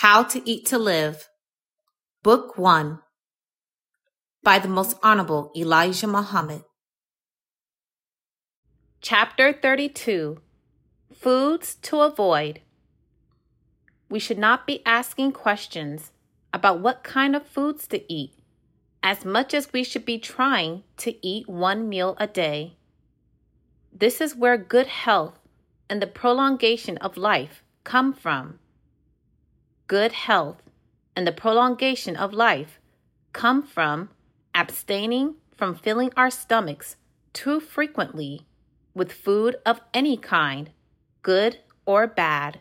How to Eat to Live, Book 1, by the Most Honorable Elijah Muhammad. Chapter 32 Foods to Avoid. We should not be asking questions about what kind of foods to eat as much as we should be trying to eat one meal a day. This is where good health and the prolongation of life come from. Good health and the prolongation of life come from abstaining from filling our stomachs too frequently with food of any kind, good or bad.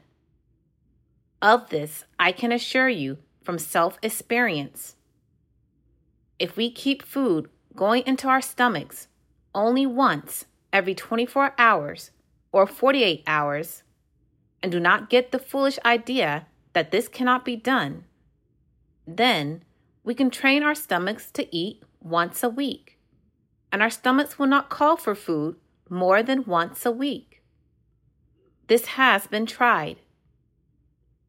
Of this, I can assure you from self experience. If we keep food going into our stomachs only once every 24 hours or 48 hours, and do not get the foolish idea that this cannot be done, then we can train our stomachs to eat once a week, and our stomachs will not call for food more than once a week. This has been tried.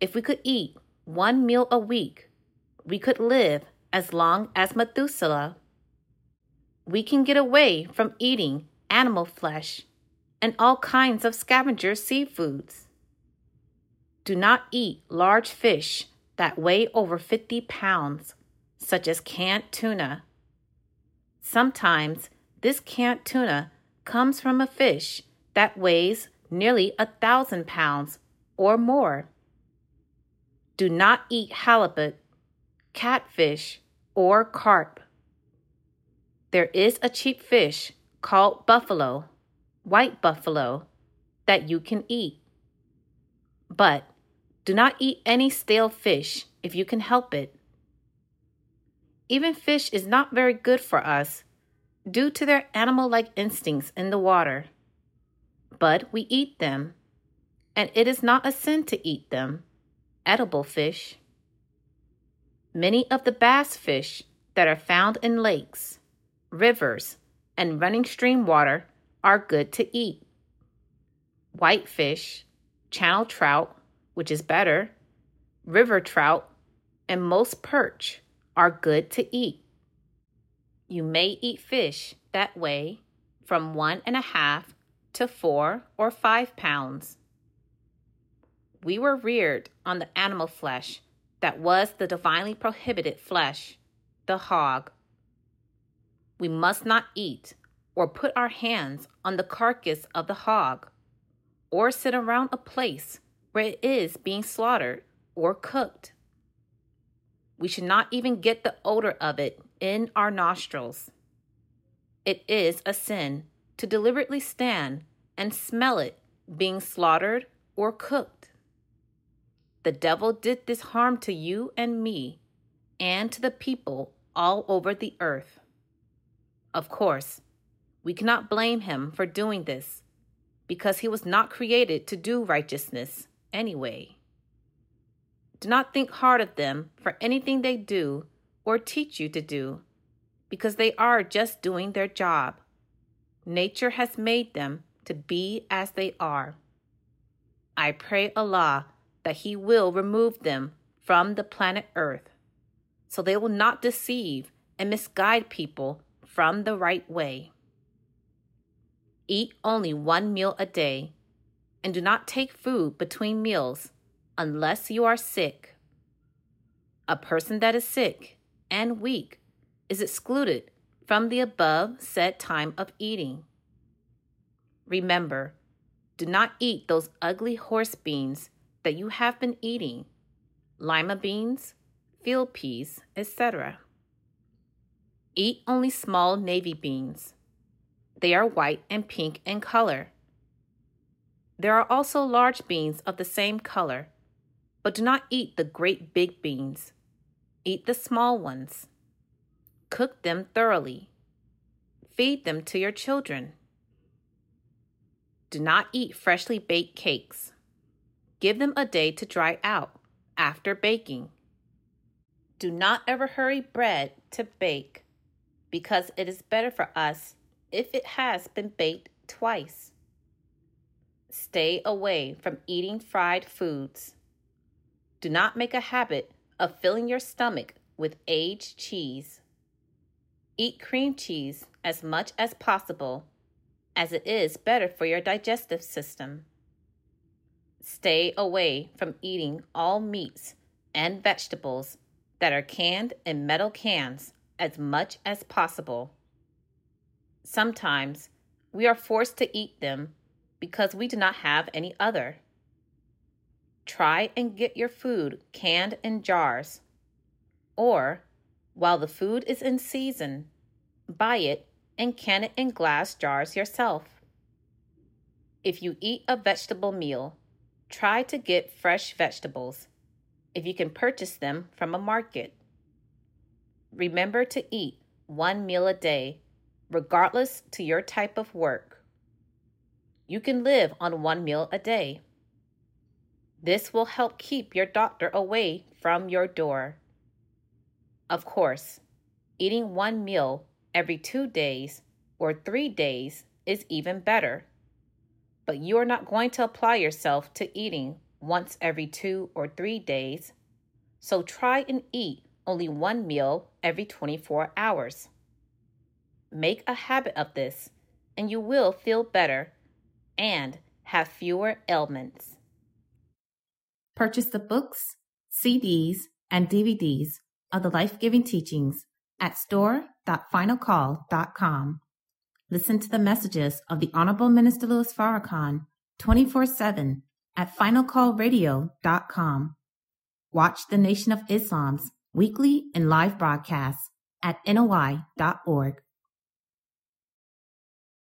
If we could eat one meal a week, we could live as long as Methuselah. We can get away from eating animal flesh and all kinds of scavenger seafoods. Do not eat large fish that weigh over 50 pounds, such as canned tuna. Sometimes this canned tuna comes from a fish that weighs nearly a thousand pounds or more. Do not eat halibut, catfish, or carp. There is a cheap fish called buffalo, white buffalo, that you can eat. But do not eat any stale fish if you can help it. Even fish is not very good for us due to their animal like instincts in the water. But we eat them, and it is not a sin to eat them, edible fish. Many of the bass fish that are found in lakes, rivers, and running stream water are good to eat. Whitefish, channel trout, which is better, river trout, and most perch are good to eat. You may eat fish that weigh from one and a half to four or five pounds. We were reared on the animal flesh that was the divinely prohibited flesh, the hog. We must not eat or put our hands on the carcass of the hog, or sit around a place where it is being slaughtered or cooked. We should not even get the odor of it in our nostrils. It is a sin to deliberately stand and smell it being slaughtered or cooked. The devil did this harm to you and me and to the people all over the earth. Of course, we cannot blame him for doing this because he was not created to do righteousness anyway. Do not think hard of them for anything they do or teach you to do, because they are just doing their job. Nature has made them to be as they are. I pray Allah that He will remove them from the planet Earth so they will not deceive and misguide people from the right way. Eat only one meal a day and do not take food between meals unless you are sick. A person that is sick and weak is excluded from the above said time of eating. Remember, do not eat those ugly horse beans that you have been eating, lima beans, field peas, etc. Eat only small navy beans. They are white and pink in color there are also large beans of the same color, but do not eat the great big beans. Eat the small ones. Cook them thoroughly. Feed them to your children. Do not eat freshly baked cakes. Give them a day to dry out after baking. Do not ever hurry bread to bake because it is better for us if it has been baked twice. Stay away from eating fried foods. Do not make a habit of filling your stomach with aged cheese. Eat cream cheese as much as possible, as it is better for your digestive system. Stay away from eating all meats and vegetables that are canned in metal cans as much as possible. Sometimes we are forced to eat them because we do not have any other. Try and get your food canned in jars. Or, while the food is in season, buy it and can it in glass jars yourself. If you eat a vegetable meal, try to get fresh vegetables if you can purchase them from a market. Remember to eat one meal a day, regardless to your type of work. You can live on one meal a day. This will help keep your doctor away from your door. Of course, eating one meal every two days or three days is even better. But you are not going to apply yourself to eating once every two or three days. So try and eat only one meal every 24 hours. Make a habit of this, and you will feel better and have fewer ailments. Purchase the books, CDs, and DVDs of the life giving teachings at store.finalcall.com. Listen to the messages of the Honorable Minister Louis Farrakhan 24 7 at finalcallradio.com. Watch the Nation of Islam's weekly and live broadcasts at NOI.org.